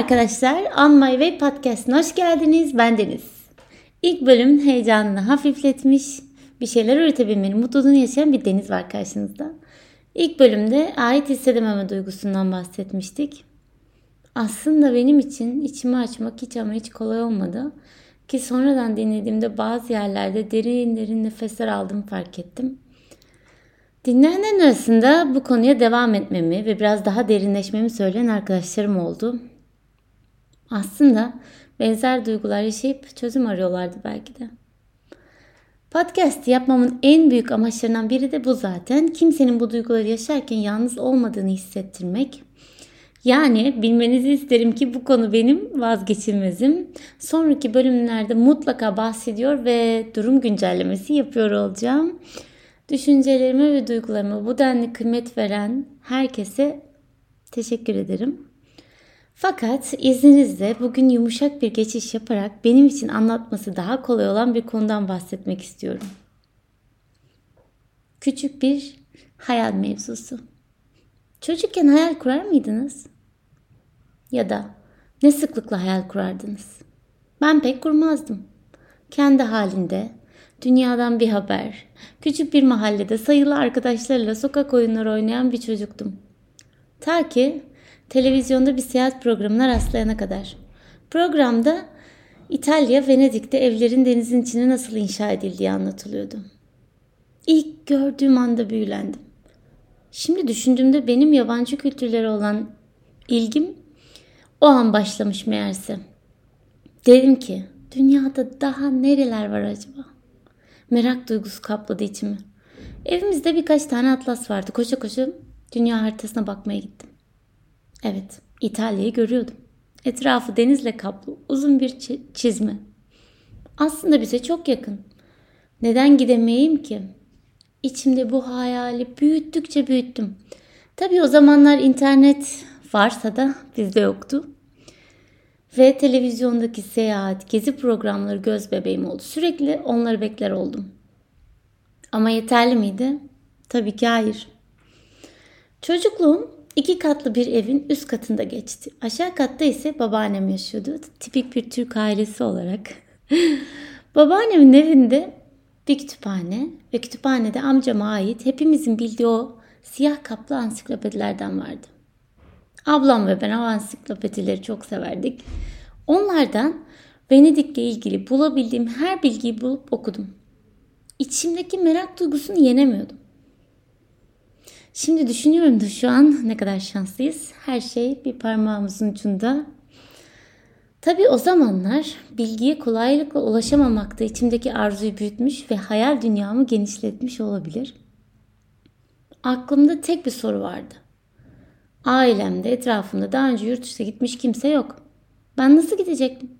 arkadaşlar. On My Way Podcast'ına hoş geldiniz. Ben Deniz. İlk bölüm heyecanını hafifletmiş, bir şeyler üretebilmenin mutluluğunu yaşayan bir Deniz var karşınızda. İlk bölümde ait hissedememe duygusundan bahsetmiştik. Aslında benim için içimi açmak hiç ama hiç kolay olmadı. Ki sonradan dinlediğimde bazı yerlerde derin derin nefesler aldım fark ettim. Dinleyenlerin arasında bu konuya devam etmemi ve biraz daha derinleşmemi söyleyen arkadaşlarım oldu. Aslında benzer duygular yaşayıp çözüm arıyorlardı belki de. Podcast yapmamın en büyük amaçlarından biri de bu zaten. Kimsenin bu duyguları yaşarken yalnız olmadığını hissettirmek. Yani bilmenizi isterim ki bu konu benim vazgeçilmezim. Sonraki bölümlerde mutlaka bahsediyor ve durum güncellemesi yapıyor olacağım. Düşüncelerime ve duygularıma bu denli kıymet veren herkese teşekkür ederim. Fakat izninizle bugün yumuşak bir geçiş yaparak benim için anlatması daha kolay olan bir konudan bahsetmek istiyorum. Küçük bir hayal mevzusu. Çocukken hayal kurar mıydınız? Ya da ne sıklıkla hayal kurardınız? Ben pek kurmazdım. Kendi halinde, dünyadan bir haber, küçük bir mahallede sayılı arkadaşlarla sokak oyunları oynayan bir çocuktum. Ta ki televizyonda bir seyahat programına rastlayana kadar. Programda İtalya, Venedik'te evlerin denizin içine nasıl inşa edildiği anlatılıyordu. İlk gördüğüm anda büyülendim. Şimdi düşündüğümde benim yabancı kültürlere olan ilgim o an başlamış meğerse. Dedim ki dünyada daha nereler var acaba? Merak duygusu kapladı içimi. Evimizde birkaç tane atlas vardı. Koşa koşa dünya haritasına bakmaya gittim. Evet, İtalya'yı görüyordum. Etrafı denizle kaplı uzun bir çizme. Aslında bize çok yakın. Neden gidemeyeyim ki? İçimde bu hayali büyüttükçe büyüttüm. Tabii o zamanlar internet varsa da bizde yoktu. Ve televizyondaki seyahat, gezi programları göz bebeğim oldu. Sürekli onları bekler oldum. Ama yeterli miydi? Tabii ki hayır. Çocukluğum iki katlı bir evin üst katında geçti. Aşağı katta ise babaannem yaşıyordu. Tipik bir Türk ailesi olarak. Babaannemin evinde bir kütüphane ve kütüphanede amcama ait hepimizin bildiği o siyah kaplı ansiklopedilerden vardı. Ablam ve ben o ansiklopedileri çok severdik. Onlardan Venedik'le ilgili bulabildiğim her bilgiyi bulup okudum. İçimdeki merak duygusunu yenemiyordum. Şimdi düşünüyorum da şu an ne kadar şanslıyız. Her şey bir parmağımızın ucunda. Tabii o zamanlar bilgiye kolaylıkla ulaşamamakta içimdeki arzuyu büyütmüş ve hayal dünyamı genişletmiş olabilir. Aklımda tek bir soru vardı. Ailemde, etrafımda daha önce yurt dışına gitmiş kimse yok. Ben nasıl gidecektim?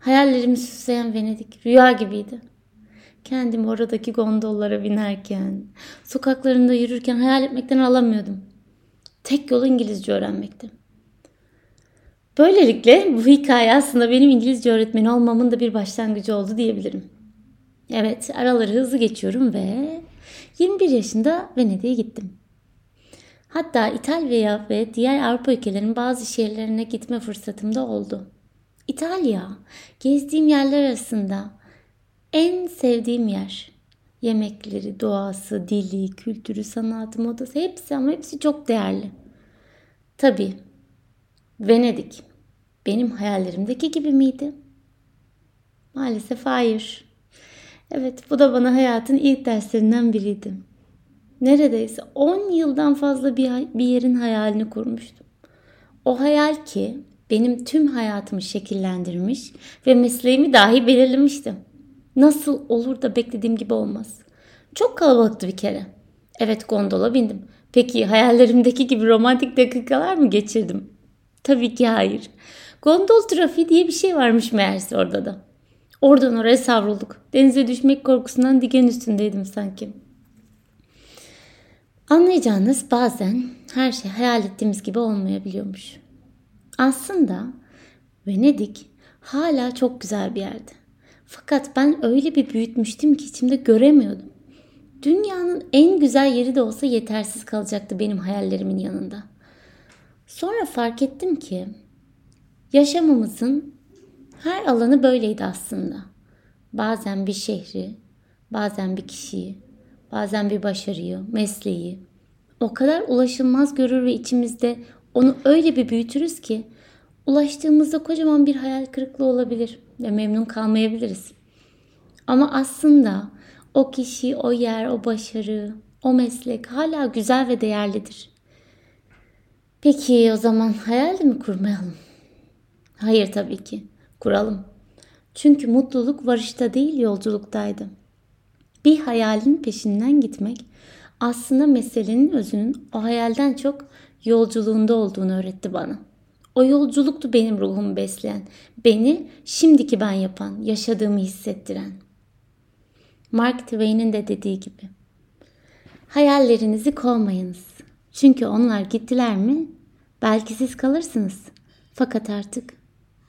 Hayallerimi süsleyen Venedik rüya gibiydi. Kendim oradaki gondollara binerken, sokaklarında yürürken hayal etmekten alamıyordum. Tek yol İngilizce öğrenmekti. Böylelikle bu hikaye aslında benim İngilizce öğretmeni olmamın da bir başlangıcı oldu diyebilirim. Evet, araları hızlı geçiyorum ve 21 yaşında Venedik'e gittim. Hatta İtalya ve diğer Avrupa ülkelerinin bazı şehirlerine gitme fırsatım da oldu. İtalya, gezdiğim yerler arasında en sevdiğim yer. Yemekleri, doğası, dili, kültürü, sanatı, modası hepsi ama hepsi çok değerli. Tabii Venedik benim hayallerimdeki gibi miydi? Maalesef hayır. Evet bu da bana hayatın ilk derslerinden biriydi. Neredeyse 10 yıldan fazla bir, bir yerin hayalini kurmuştum. O hayal ki benim tüm hayatımı şekillendirmiş ve mesleğimi dahi belirlemişti. Nasıl olur da beklediğim gibi olmaz. Çok kalabalıktı bir kere. Evet gondola bindim. Peki hayallerimdeki gibi romantik dakikalar mı geçirdim? Tabii ki hayır. Gondol trafiği diye bir şey varmış meğerse orada da. Oradan oraya savrulduk. Denize düşmek korkusundan diken üstündeydim sanki. Anlayacağınız bazen her şey hayal ettiğimiz gibi olmayabiliyormuş. Aslında Venedik hala çok güzel bir yerdi. Fakat ben öyle bir büyütmüştüm ki içimde göremiyordum. Dünyanın en güzel yeri de olsa yetersiz kalacaktı benim hayallerimin yanında. Sonra fark ettim ki Yaşamımızın her alanı böyleydi aslında. Bazen bir şehri, bazen bir kişiyi, bazen bir başarıyı, mesleği. O kadar ulaşılmaz görür ve içimizde onu öyle bir büyütürüz ki ulaştığımızda kocaman bir hayal kırıklığı olabilir ve memnun kalmayabiliriz. Ama aslında o kişi, o yer, o başarı, o meslek hala güzel ve değerlidir. Peki o zaman hayal mi kurmayalım? Hayır tabii ki. Kuralım. Çünkü mutluluk varışta değil yolculuktaydı. Bir hayalin peşinden gitmek aslında meselenin özünün o hayalden çok yolculuğunda olduğunu öğretti bana. O yolculuktu benim ruhumu besleyen, beni şimdiki ben yapan, yaşadığımı hissettiren. Mark Twain'in de dediği gibi. Hayallerinizi kovmayınız. Çünkü onlar gittiler mi belki siz kalırsınız. Fakat artık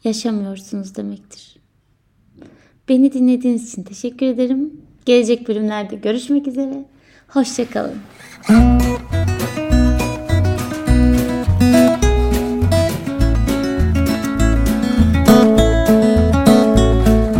yaşamıyorsunuz demektir. Beni dinlediğiniz için teşekkür ederim. Gelecek bölümlerde görüşmek üzere. Hoşçakalın.